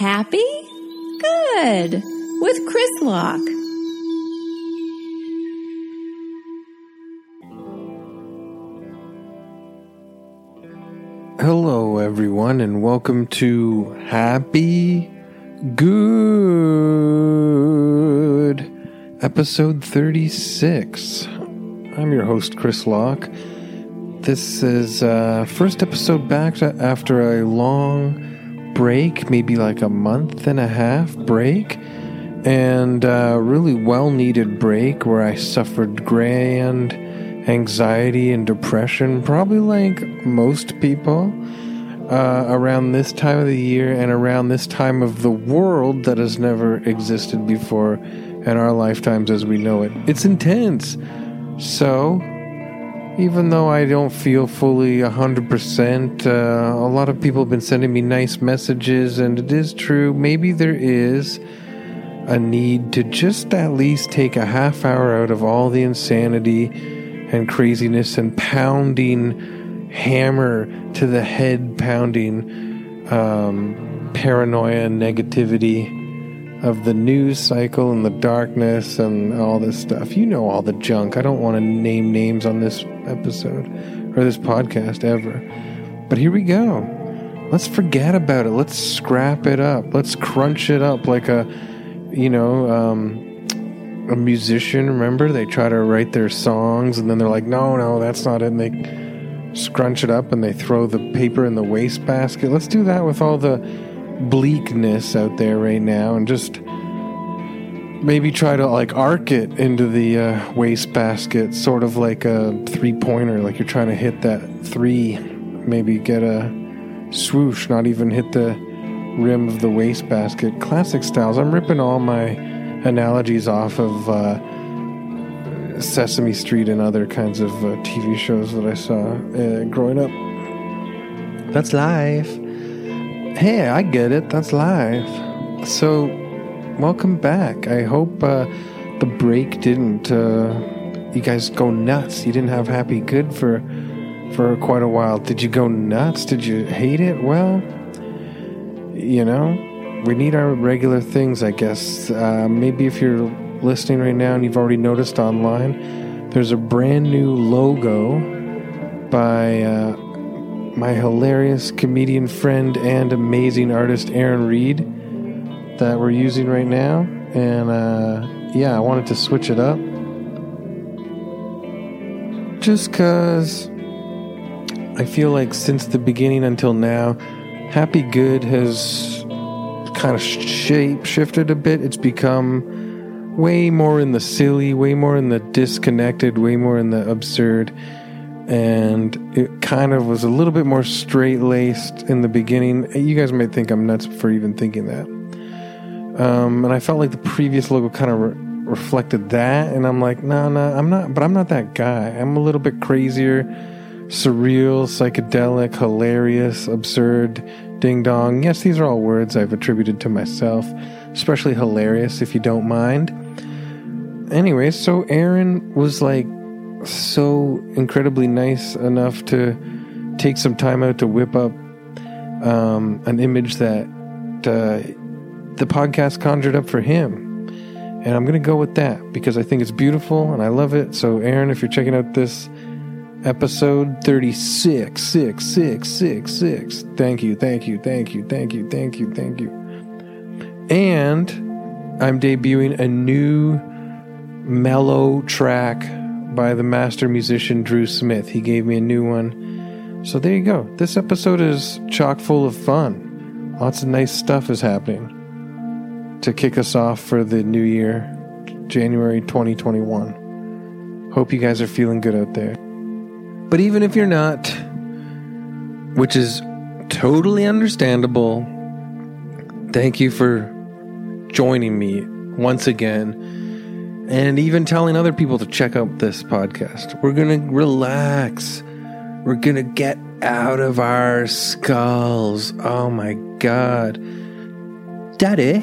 Happy? Good. With Chris Locke. Hello, everyone, and welcome to Happy Good, episode 36. I'm your host, Chris Locke. This is uh, first episode back after a long break, maybe like a month and a half break, and a really well needed break where I suffered grand anxiety and depression, probably like most people. Uh, around this time of the year and around this time of the world that has never existed before in our lifetimes as we know it. It's intense. So, even though I don't feel fully 100%, uh, a lot of people have been sending me nice messages, and it is true. Maybe there is a need to just at least take a half hour out of all the insanity and craziness and pounding hammer to the head pounding um, paranoia and negativity of the news cycle and the darkness and all this stuff. You know all the junk. I don't want to name names on this episode or this podcast ever. But here we go. Let's forget about it. Let's scrap it up. Let's crunch it up like a, you know, um, a musician. Remember, they try to write their songs and then they're like, no, no, that's not it. And they scrunch it up and they throw the paper in the wastebasket. Let's do that with all the bleakness out there right now and just maybe try to like arc it into the uh, wastebasket, sort of like a three pointer, like you're trying to hit that three. Maybe get a swoosh, not even hit the rim of the wastebasket. Classic styles. I'm ripping all my analogies off of uh, Sesame Street and other kinds of uh, TV shows that I saw uh, growing up. That's life. Hey, I get it. That's life. So, welcome back. I hope uh, the break didn't. Uh, you guys go nuts. You didn't have happy good for for quite a while. Did you go nuts? Did you hate it? Well, you know, we need our regular things, I guess. Uh, maybe if you're listening right now and you've already noticed online, there's a brand new logo by uh, my hilarious comedian friend and amazing artist Aaron Reed that we're using right now. And uh, yeah, I wanted to switch it up. Just because I feel like since the beginning until now, Happy Good has kind of shape shifted a bit. It's become way more in the silly, way more in the disconnected, way more in the absurd. And it kind of was a little bit more straight laced in the beginning. You guys might think I'm nuts for even thinking that. Um, and I felt like the previous logo kind of re- reflected that. And I'm like, no, no, I'm not, but I'm not that guy. I'm a little bit crazier, surreal, psychedelic, hilarious, absurd, ding dong. Yes, these are all words I've attributed to myself, especially hilarious, if you don't mind. Anyways, so Aaron was like so incredibly nice enough to take some time out to whip up um, an image that uh, the podcast conjured up for him. And I'm going to go with that because I think it's beautiful and I love it. So, Aaron, if you're checking out this episode 36, 6, 6, 6, 6, thank you, thank you, thank you, thank you, thank you, thank you. And I'm debuting a new mellow track by the master musician Drew Smith. He gave me a new one. So there you go. This episode is chock full of fun. Lots of nice stuff is happening to kick us off for the new year, January 2021. Hope you guys are feeling good out there. But even if you're not, which is totally understandable, thank you for joining me once again and even telling other people to check out this podcast. We're going to relax. We're going to get out of our skulls. Oh my God. Daddy,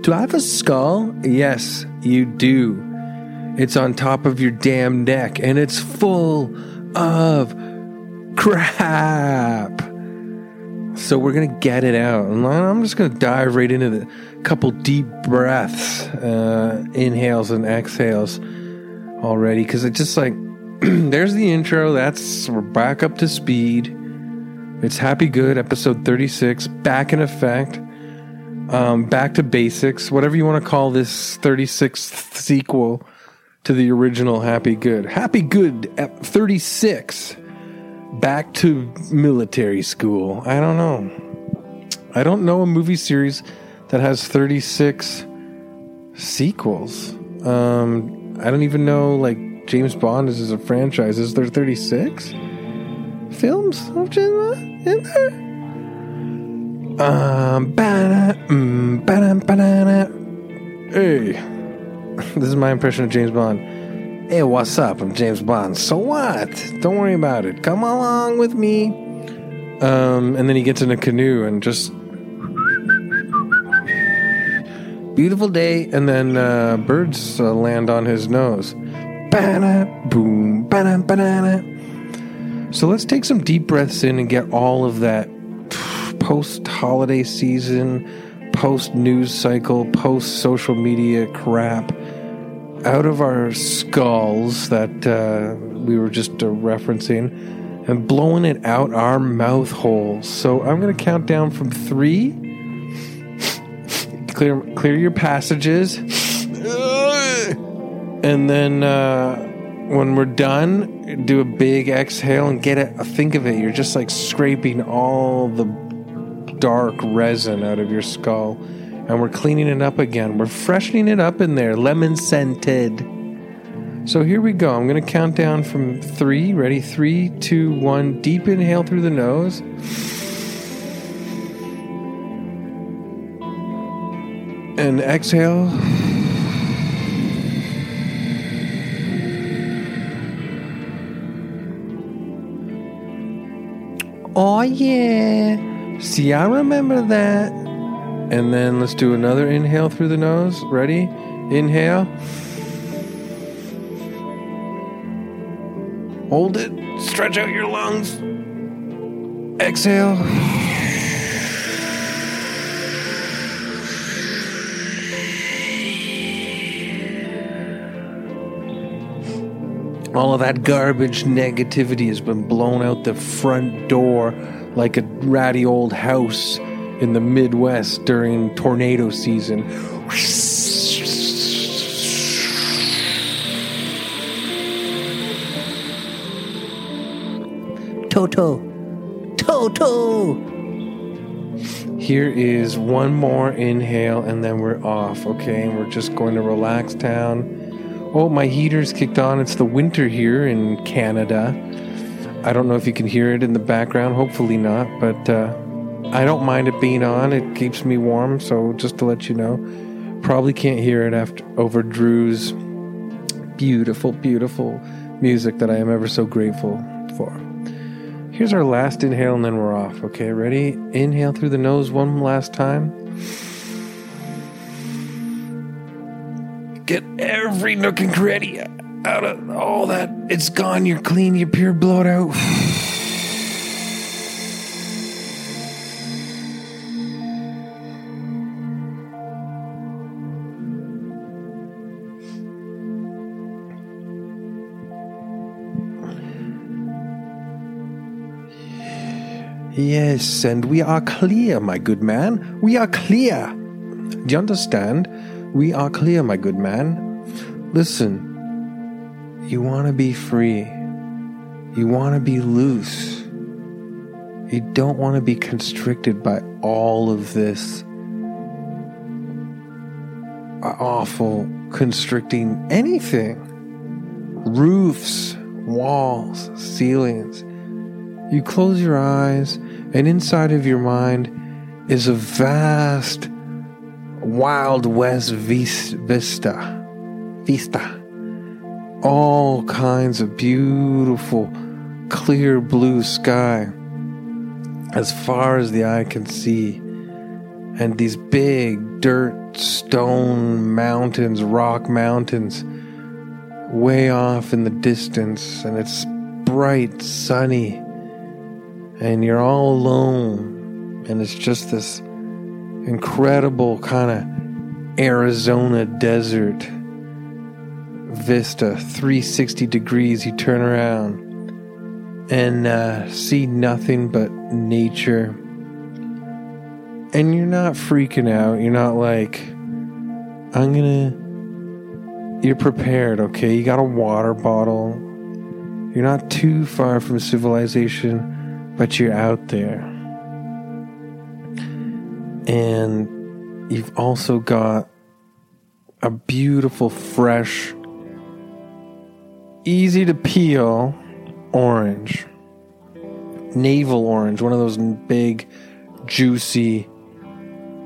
do I have a skull? Yes, you do. It's on top of your damn neck and it's full of crap. So we're gonna get it out, and I'm just gonna dive right into the couple deep breaths, uh, inhales and exhales already, because it's just like there's the intro. That's we're back up to speed. It's Happy Good, episode 36, back in effect. Um, back to basics, whatever you want to call this 36th sequel to the original Happy Good. Happy Good at 36 back to military school. I don't know. I don't know a movie series that has 36 sequels. Um, I don't even know, like, James Bond is a franchise. Is there 36 films of Bond in there? Um, ba-da, mm, ba-da, ba-da, Hey, this is my impression of James Bond. Hey, what's up? I'm James Bond. So what? Don't worry about it. Come along with me. Um, and then he gets in a canoe and just beautiful day, and then uh, birds uh, land on his nose. Ba-da, boom, ba-da, ba-da. So let's take some deep breaths in and get all of that post holiday season, post news cycle, post social media crap out of our skulls that uh, we were just uh, referencing and blowing it out our mouth holes. So I'm going to count down from three. Clear, clear your passages, and then uh, when we're done, do a big exhale and get it. Think of it. You're just like scraping all the dark resin out of your skull and we're cleaning it up again. We're freshening it up in there, lemon scented. So here we go. I'm going to count down from three. Ready? Three, two, one. Deep inhale through the nose. And exhale. Oh, yeah. See, I remember that. And then let's do another inhale through the nose. Ready? Inhale. Hold it. Stretch out your lungs. Exhale. All of that garbage negativity has been blown out the front door like a ratty old house in the Midwest during tornado season. Toto. Toto. Here is one more inhale and then we're off, okay? And we're just going to relax down. Oh, my heater's kicked on. It's the winter here in Canada. I don't know if you can hear it in the background. Hopefully not, but uh, I don't mind it being on. It keeps me warm. So just to let you know, probably can't hear it after over Drew's beautiful, beautiful music that I am ever so grateful for. Here's our last inhale, and then we're off. Okay, ready? Inhale through the nose one last time. Get every nook and cranny out of all that. It's gone. You're clean. You're pure. Blow it out. Yes, and we are clear, my good man. We are clear. Do you understand? We are clear, my good man. Listen, you want to be free. You want to be loose. You don't want to be constricted by all of this awful, constricting anything. Roofs, walls, ceilings. You close your eyes, and inside of your mind is a vast, wild west vista. Vista. All kinds of beautiful, clear blue sky as far as the eye can see. And these big dirt, stone mountains, rock mountains, way off in the distance. And it's bright, sunny and you're all alone and it's just this incredible kind of Arizona desert vista 360 degrees. You turn around and uh, see nothing but nature. And you're not freaking out. You're not like i'm gonna you're prepared okay? You got a water bottle. You're not too far from civilization but you're out there and you've also got a beautiful fresh easy to peel orange. Navel orange, one of those big, juicy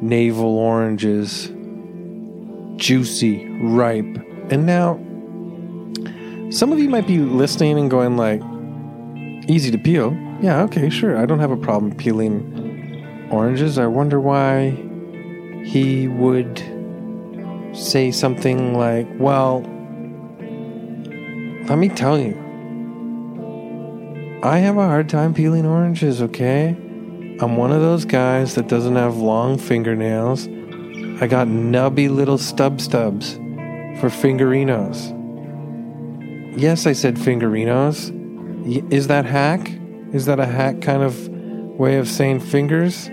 navel oranges. Juicy, ripe. And now, some of you might be listening and going, like, easy to peel. Yeah, okay, sure. I don't have a problem peeling oranges. I wonder why he would say something like, well, let me tell you, I have a hard time peeling oranges, okay? I'm one of those guys that doesn't have long fingernails. I got nubby little stub stubs for fingerinos. Yes, I said fingerinos. Is that hack? Is that a hack kind of way of saying fingers?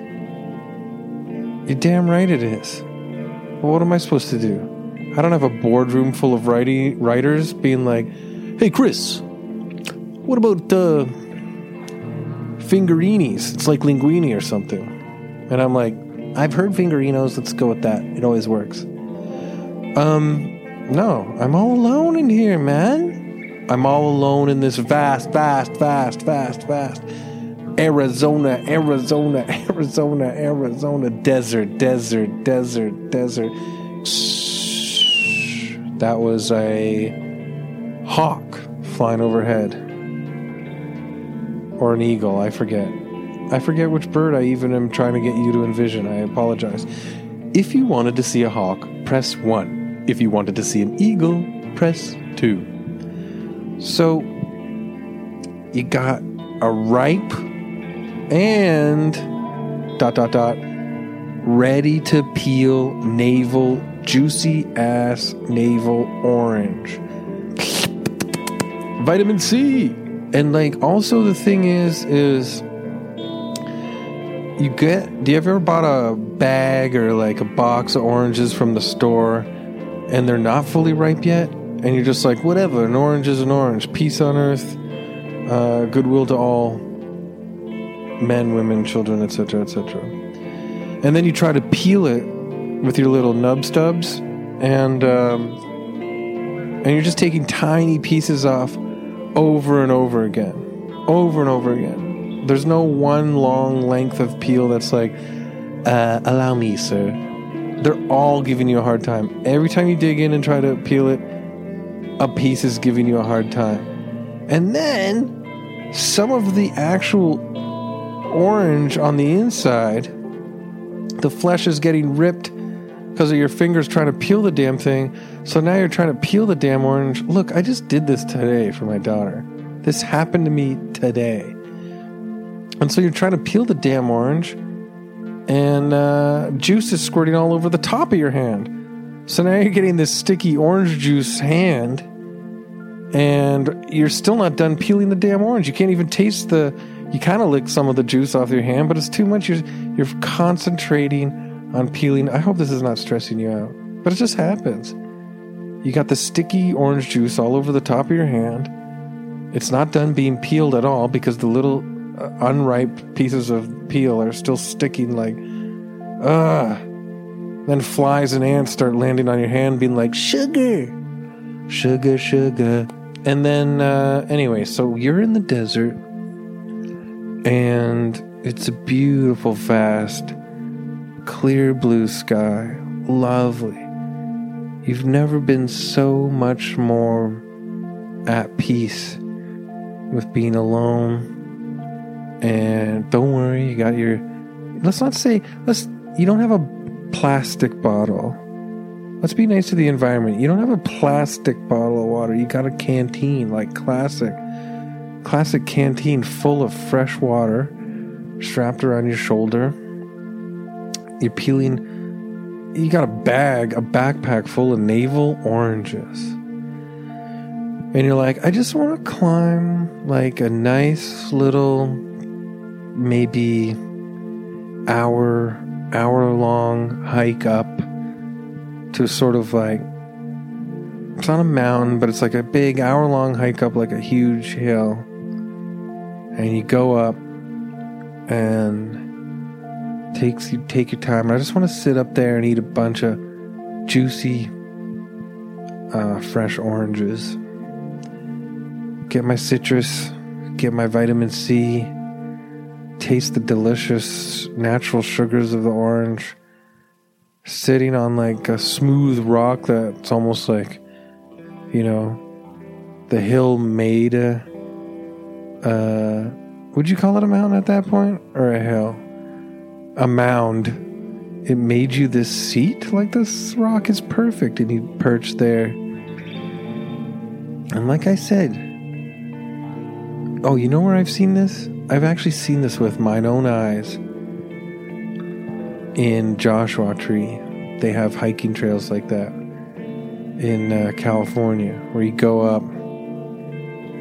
You're damn right it is. Well, what am I supposed to do? I don't have a boardroom full of writing, writers being like, Hey, Chris, what about uh, fingerinis? It's like linguini or something. And I'm like, I've heard fingerinos. Let's go with that. It always works. Um, no, I'm all alone in here, man. I'm all alone in this vast, vast, vast, vast, vast Arizona, Arizona, Arizona, Arizona desert, desert, desert, desert. That was a hawk flying overhead. Or an eagle, I forget. I forget which bird I even am trying to get you to envision. I apologize. If you wanted to see a hawk, press 1. If you wanted to see an eagle, press 2. So, you got a ripe and dot dot dot ready to peel navel juicy ass navel orange. Vitamin C. And like also the thing is is you get do you ever bought a bag or like a box of oranges from the store and they're not fully ripe yet? And you're just like whatever an orange is an orange. Peace on earth. Uh, goodwill to all men women children etc etc and then you try to peel it with your little nub stubs and um, and you're just taking tiny pieces off over and over again. Over and over again. There's no one long length of peel that's like, uh, allow me, sir. They're all giving you a hard time. Every time you dig in and try to peel it, a piece is giving you a hard time. And then some of the actual orange on the inside, the flesh is getting ripped because of your fingers trying to peel the damn thing. So now you're trying to peel the damn orange. Look, I just did this today for my daughter. This happened to me today. And so you're trying to peel the damn orange, and uh, juice is squirting all over the top of your hand. So now you're getting this sticky orange juice hand, and you're still not done peeling the damn orange. You can't even taste the. You kind of lick some of the juice off your hand, but it's too much. You're, you're concentrating on peeling. I hope this is not stressing you out, but it just happens. You got the sticky orange juice all over the top of your hand. It's not done being peeled at all because the little uh, unripe pieces of peel are still sticking like, ah. Then flies and ants start landing on your hand, being like, sugar, sugar, sugar. And then, uh, anyway, so you're in the desert, and it's a beautiful, vast, clear blue sky, lovely. You've never been so much more at peace with being alone. And don't worry, you got your. Let's not say, let's. You don't have a plastic bottle. Let's be nice to the environment. You don't have a plastic bottle of water. You got a canteen, like classic. Classic canteen full of fresh water strapped around your shoulder you're peeling. You got a bag, a backpack full of navel oranges, and you're like, I just want to climb like a nice little, maybe hour hour long hike up to sort of like it's not a mountain, but it's like a big hour long hike up like a huge hill. And you go up and takes you take your time. I just want to sit up there and eat a bunch of juicy uh, fresh oranges. Get my citrus, get my vitamin C, taste the delicious natural sugars of the orange. Sitting on like a smooth rock that's almost like you know, the hill made a. Uh, would you call it a mountain at that point? Or a hill? A mound. It made you this seat? Like this rock is perfect. And you perched there. And like I said, oh, you know where I've seen this? I've actually seen this with mine own eyes in Joshua Tree. They have hiking trails like that in uh, California where you go up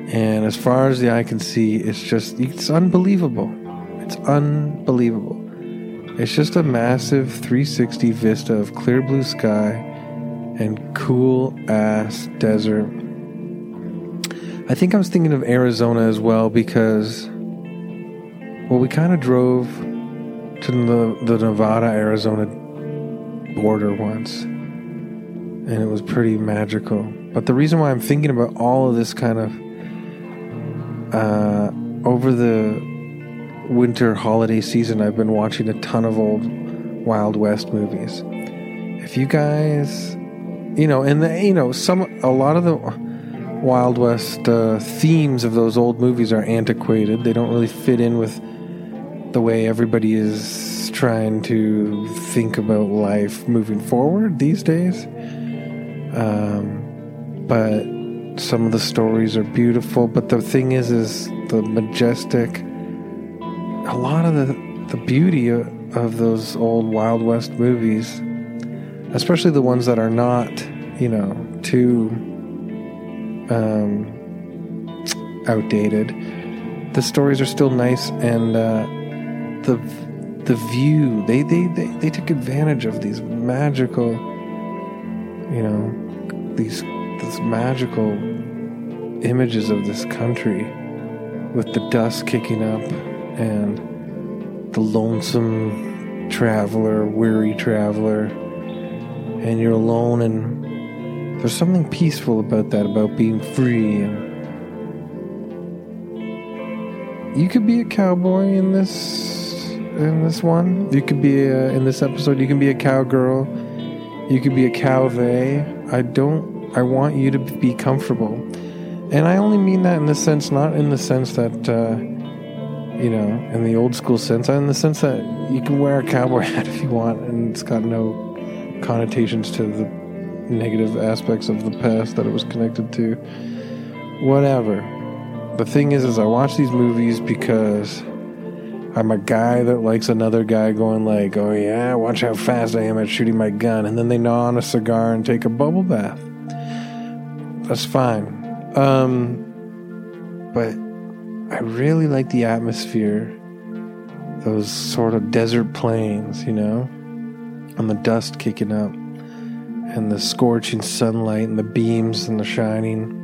and as far as the eye can see it's just it's unbelievable. It's unbelievable. It's just a massive 360 vista of clear blue sky and cool ass desert. I think I was thinking of Arizona as well because well we kind of drove to the, the Nevada Arizona border once and it was pretty magical. But the reason why I'm thinking about all of this kind of uh, over the winter holiday season, I've been watching a ton of old Wild West movies. If you guys, you know, and the, you know, some a lot of the Wild West uh, themes of those old movies are antiquated. They don't really fit in with the way everybody is trying to think about life moving forward these days. Um, but some of the stories are beautiful. But the thing is, is the majestic. A lot of the the beauty of, those old Wild West movies, especially the ones that are not, you know, too um, outdated. The stories are still nice, and uh, the the view they, they they they took advantage of these magical, you know, these these magical images of this country with the dust kicking up and the lonesome traveler, weary traveler, and you're alone and there's something peaceful about that, about being free and you could be a cowboy in this in this one. You could be a, in this episode. You can be a cowgirl. You could be a cowvey. I don't. I want you to be comfortable, and I only mean that in the sense, not in the sense that, uh, you know, in the old school sense. In the sense that you can wear a cowboy hat if you want, and it's got no connotations to the negative aspects of the past that it was connected to. Whatever. The thing is, is I watch these movies because I'm a guy that likes another guy going like, "Oh yeah, watch how fast I am at shooting my gun," and then they gnaw on a cigar and take a bubble bath. That's fine, um, but I really like the atmosphere. Those sort of desert plains, you know, and the dust kicking up, and the scorching sunlight, and the beams and the shining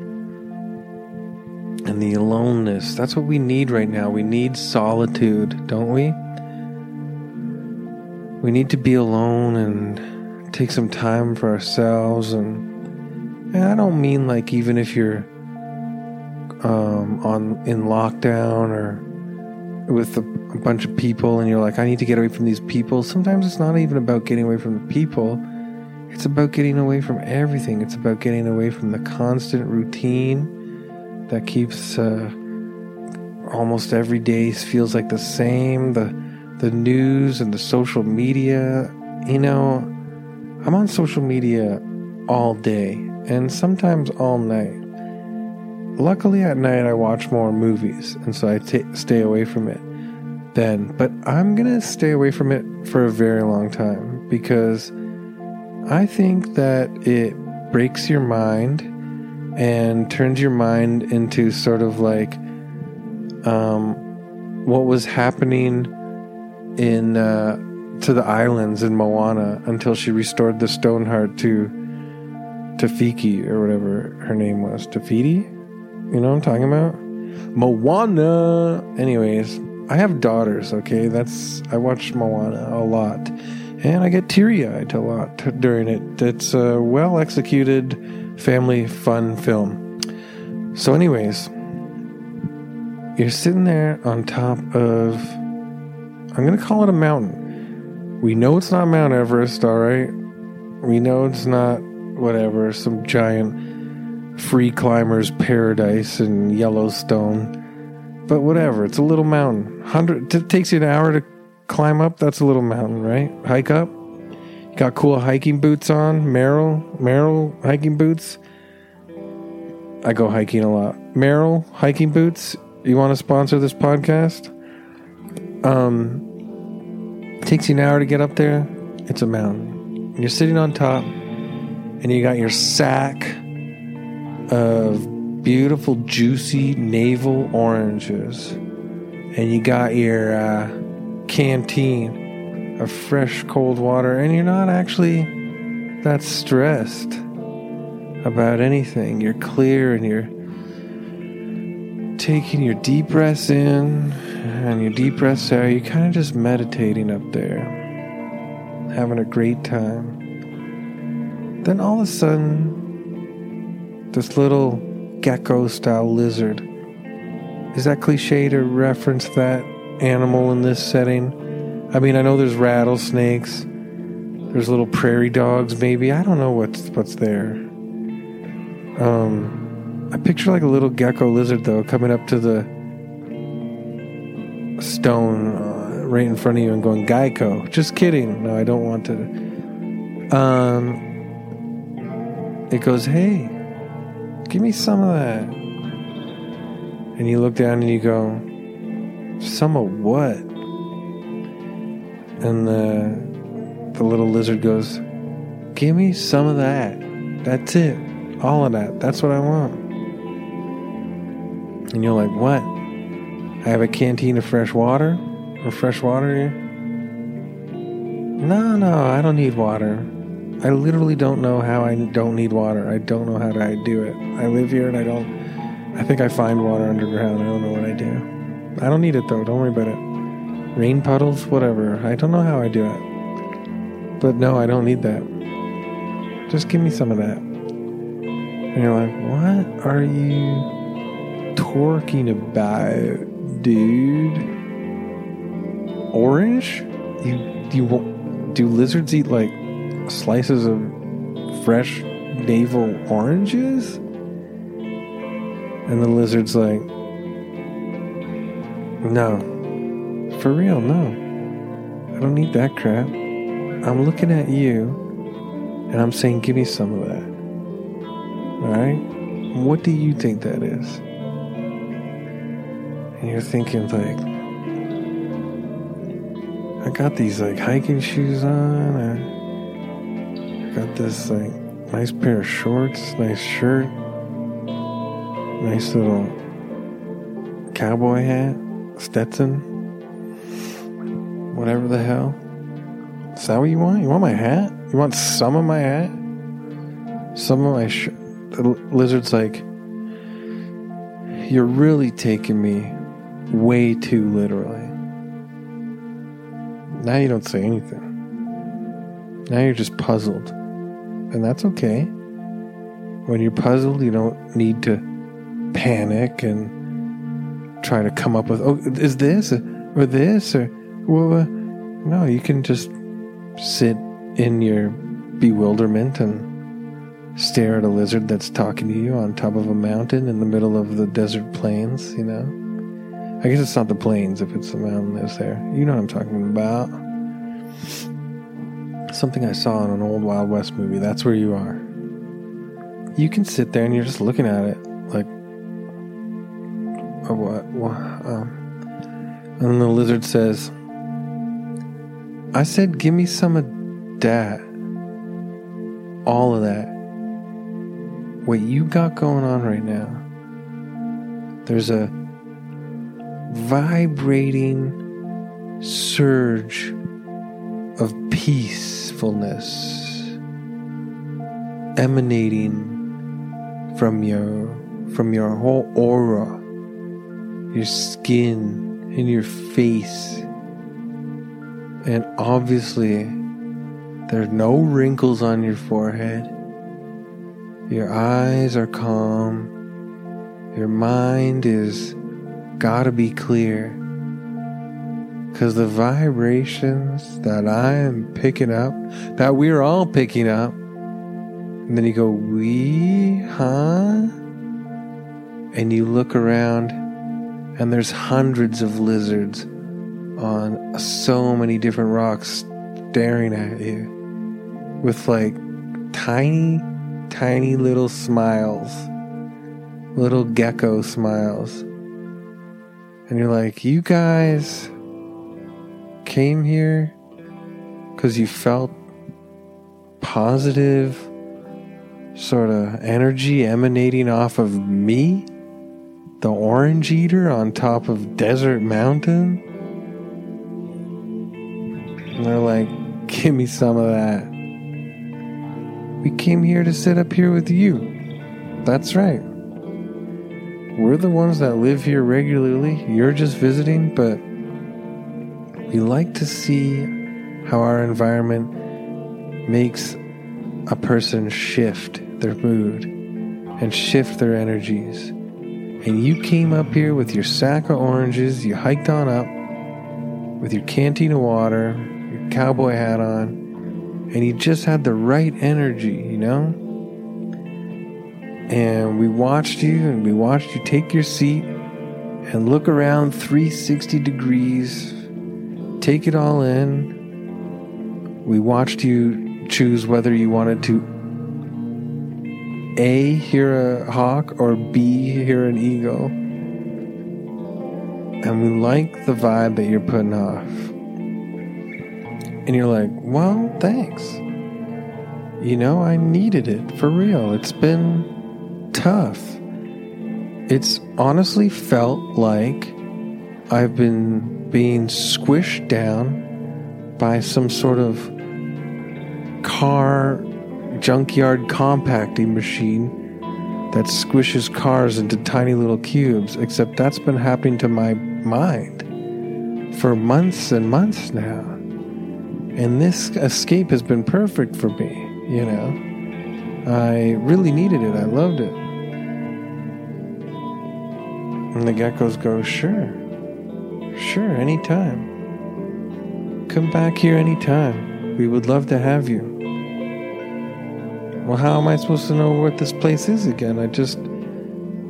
and the aloneness. That's what we need right now. We need solitude, don't we? We need to be alone and take some time for ourselves. And, and I don't mean like even if you're um, on in lockdown or with a, a bunch of people and you're like, I need to get away from these people. Sometimes it's not even about getting away from the people. It's about getting away from everything. It's about getting away from the constant routine that keeps uh, almost every day feels like the same. The the news and the social media. You know, I'm on social media all day and sometimes all night. Luckily, at night I watch more movies, and so I t- stay away from it. then, but I'm to stay away from it for a very long time because I think that it breaks your mind and turns your mind into sort of like um, what was happening in uh, to the islands in Moana until she restored the stone heart to Tafiki or whatever her name was. Tafiti? You know what I'm talking about? Moana. Anyways, I have daughters, okay? That's I watch Moana a lot. And I get teary eyed a lot during it. It's a well executed family fun film. So, anyways, you're sitting there on top of, I'm going to call it a mountain. We know it's not Mount Everest, all right? We know it's not whatever, some giant free climbers paradise in Yellowstone. But whatever, it's a little mountain. Hundred it takes you an hour to climb up. That's a little mountain, right? Hike up. Got cool hiking boots on. Merrell, Merrell hiking boots. I go hiking a lot. Merrell hiking boots. You want to sponsor this podcast? Um, takes you an hour to get up there. It's a mountain. You're sitting on top, and you got your sack of beautiful, juicy navel oranges. And you got your uh, canteen of fresh cold water, and you're not actually that stressed about anything. You're clear and you're taking your deep breaths in and your deep breaths out. You're kind of just meditating up there, having a great time. Then all of a sudden, this little gecko style lizard. Is that cliche to reference that animal in this setting? I mean, I know there's rattlesnakes, there's little prairie dogs, maybe. I don't know what's what's there. Um, I picture like a little gecko lizard though coming up to the stone uh, right in front of you and going Geico. Just kidding. No, I don't want to. Um, it goes, hey, Give me some of that. And you look down and you go, Some of what? And the, the little lizard goes, Give me some of that. That's it. All of that. That's what I want. And you're like, What? I have a canteen of fresh water? Or fresh water here? No, no, I don't need water. I literally don't know how I don't need water. I don't know how to do it. I live here and I don't. I think I find water underground. I don't know what I do. I don't need it though. Don't worry about it. Rain puddles, whatever. I don't know how I do it. But no, I don't need that. Just give me some of that. And you're like, what are you talking about, dude? Orange? You you do lizards eat like slices of fresh navel oranges? And the lizard's like, No. For real, no. I don't need that crap. I'm looking at you and I'm saying, Give me some of that. Alright? What do you think that is? And you're thinking, like, I got these like hiking shoes on. And Got this like nice pair of shorts, nice shirt, nice little cowboy hat, Stetson, whatever the hell. Is that what you want? You want my hat? You want some of my hat? Some of my shirt? The lizard's like, you're really taking me way too literally. Now you don't say anything. Now you're just puzzled and that's okay. When you're puzzled, you don't need to panic and try to come up with, oh, is this or this or, well, uh, no, you can just sit in your bewilderment and stare at a lizard that's talking to you on top of a mountain in the middle of the desert plains, you know? I guess it's not the plains if it's the mountain that's there. You know what I'm talking about something I saw in an old Wild West movie. That's where you are. You can sit there and you're just looking at it like, oh, what? what um, And the lizard says, I said, give me some of that. All of that. What you got going on right now. There's a vibrating surge of peacefulness emanating from your from your whole aura your skin and your face. And obviously there's no wrinkles on your forehead. Your eyes are calm. Your mind is gotta be clear because the vibrations that I am picking up, that we're all picking up, and then you go, we, huh? And you look around, and there's hundreds of lizards on so many different rocks staring at you with like tiny, tiny little smiles, little gecko smiles. And you're like, you guys came here because you felt positive sort of energy emanating off of me, the orange eater on top of Desert Mountain? And they're like, give me some of that. We came here to sit up here with you. That's right. We're the ones that live here regularly. You're just visiting, but we like to see how our environment makes a person shift their mood and shift their energies. And you came up here with your sack of oranges, you hiked on up with your canteen of water, your cowboy hat on, and you just had the right energy, you know? And we watched you and we watched you take your seat and look around 360 degrees take it all in. We watched you choose whether you wanted to A, hear a hawk, or B, hear an eagle. And we like the vibe that you're putting off. And you're like, well, thanks. You know, I needed it for real. It's been tough. It's honestly felt like I've been being squished down by some sort of car junkyard compacting machine that squishes cars into tiny little cubes, except that's been happening to my mind for months and months now. And this escape has been perfect for me, you know. I really needed it. I loved it. And the geckos go, sure. Sure, anytime. Come back here anytime. We would love to have you. Well, how am I supposed to know what this place is again? I just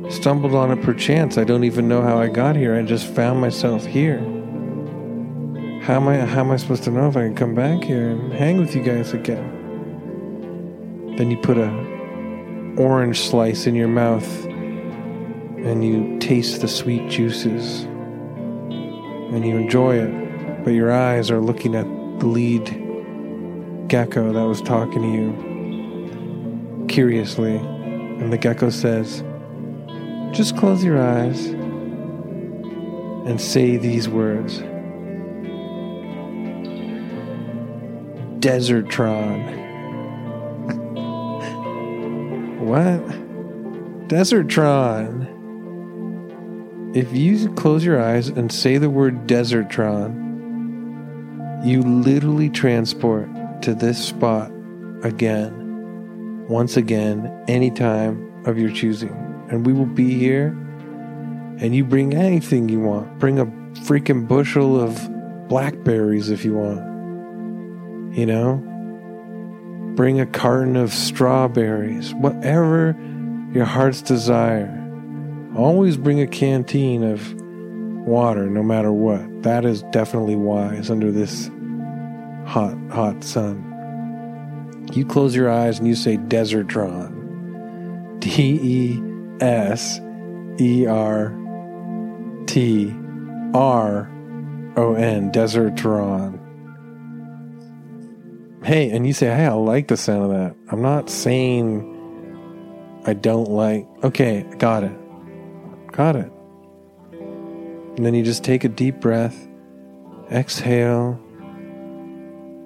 stumbled on it perchance. I don't even know how I got here. I just found myself here. How am I how am I supposed to know if I can come back here and hang with you guys again? Then you put a orange slice in your mouth and you taste the sweet juices and you enjoy it, but your eyes are looking at the lead gecko that was talking to you curiously. And the gecko says, Just close your eyes and say these words Desertron. what? Desertron. If you close your eyes and say the word Desertron, you literally transport to this spot again, once again, any time of your choosing. And we will be here, and you bring anything you want. Bring a freaking bushel of blackberries if you want. You know? Bring a carton of strawberries, whatever your heart's desire. Always bring a canteen of water no matter what. That is definitely wise under this hot, hot sun. You close your eyes and you say Desertron. D E S E R T R O N, Desertron. Hey, and you say, hey, I like the sound of that. I'm not saying I don't like. Okay, got it. Got it. And then you just take a deep breath, exhale,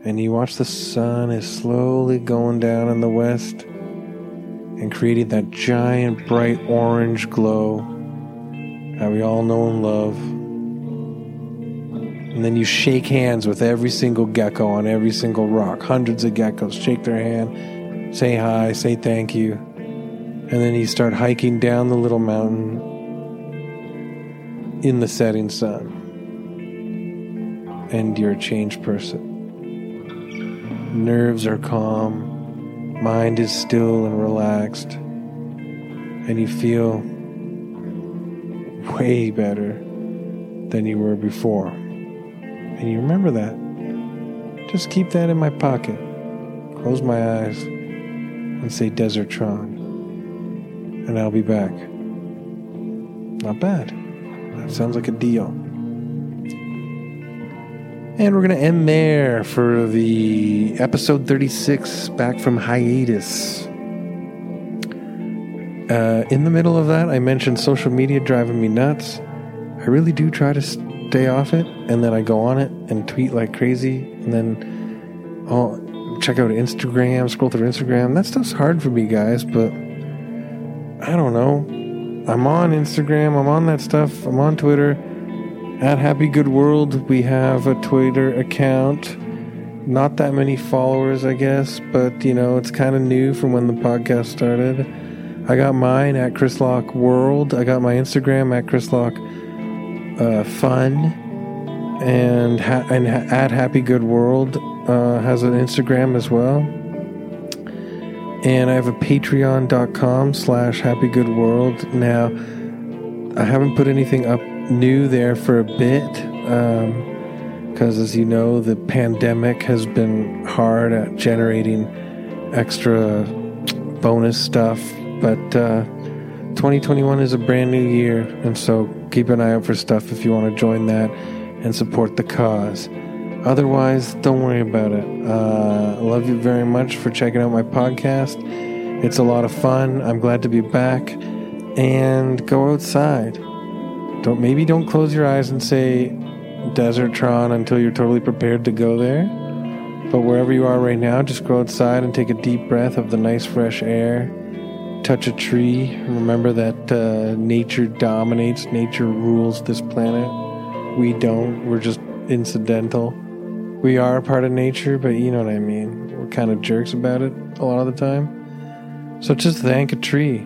and you watch the sun is slowly going down in the west and creating that giant bright orange glow that we all know and love. And then you shake hands with every single gecko on every single rock. Hundreds of geckos shake their hand, say hi, say thank you. And then you start hiking down the little mountain in the setting sun. And you're a changed person. Nerves are calm, mind is still and relaxed, and you feel way better than you were before. And you remember that. Just keep that in my pocket. Close my eyes and say Desertron. And I'll be back. Not bad. That sounds like a deal. And we're going to end there for the episode 36 back from hiatus. Uh, in the middle of that, I mentioned social media driving me nuts. I really do try to stay off it, and then I go on it and tweet like crazy, and then I'll check out Instagram, scroll through Instagram. That stuff's hard for me, guys, but I don't know. I'm on Instagram, I'm on that stuff, I'm on Twitter. At Happy Good World, we have a Twitter account. Not that many followers, I guess, but you know, it's kind of new from when the podcast started. I got mine at Chris Locke World. I got my Instagram at Chris Locke uh, Fun, and ha- and ha- at Happy Good World uh, has an Instagram as well. And I have a Patreon.com slash Happy Good World. Now, I haven't put anything up new there for a bit because, um, as you know, the pandemic has been hard at generating extra bonus stuff. But uh, 2021 is a brand new year, and so keep an eye out for stuff if you want to join that and support the cause. Otherwise, don't worry about it. Uh, I love you very much for checking out my podcast. It's a lot of fun. I'm glad to be back. And go outside. Don't maybe don't close your eyes and say Desertron until you're totally prepared to go there. But wherever you are right now, just go outside and take a deep breath of the nice fresh air. Touch a tree. Remember that uh, nature dominates, nature rules this planet. We don't. We're just incidental. We are part of nature, but you know what I mean. We're kind of jerks about it a lot of the time. So just thank a tree.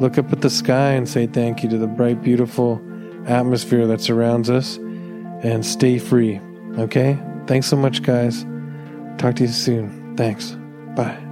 Look up at the sky and say thank you to the bright, beautiful atmosphere that surrounds us and stay free. Okay? Thanks so much, guys. Talk to you soon. Thanks. Bye.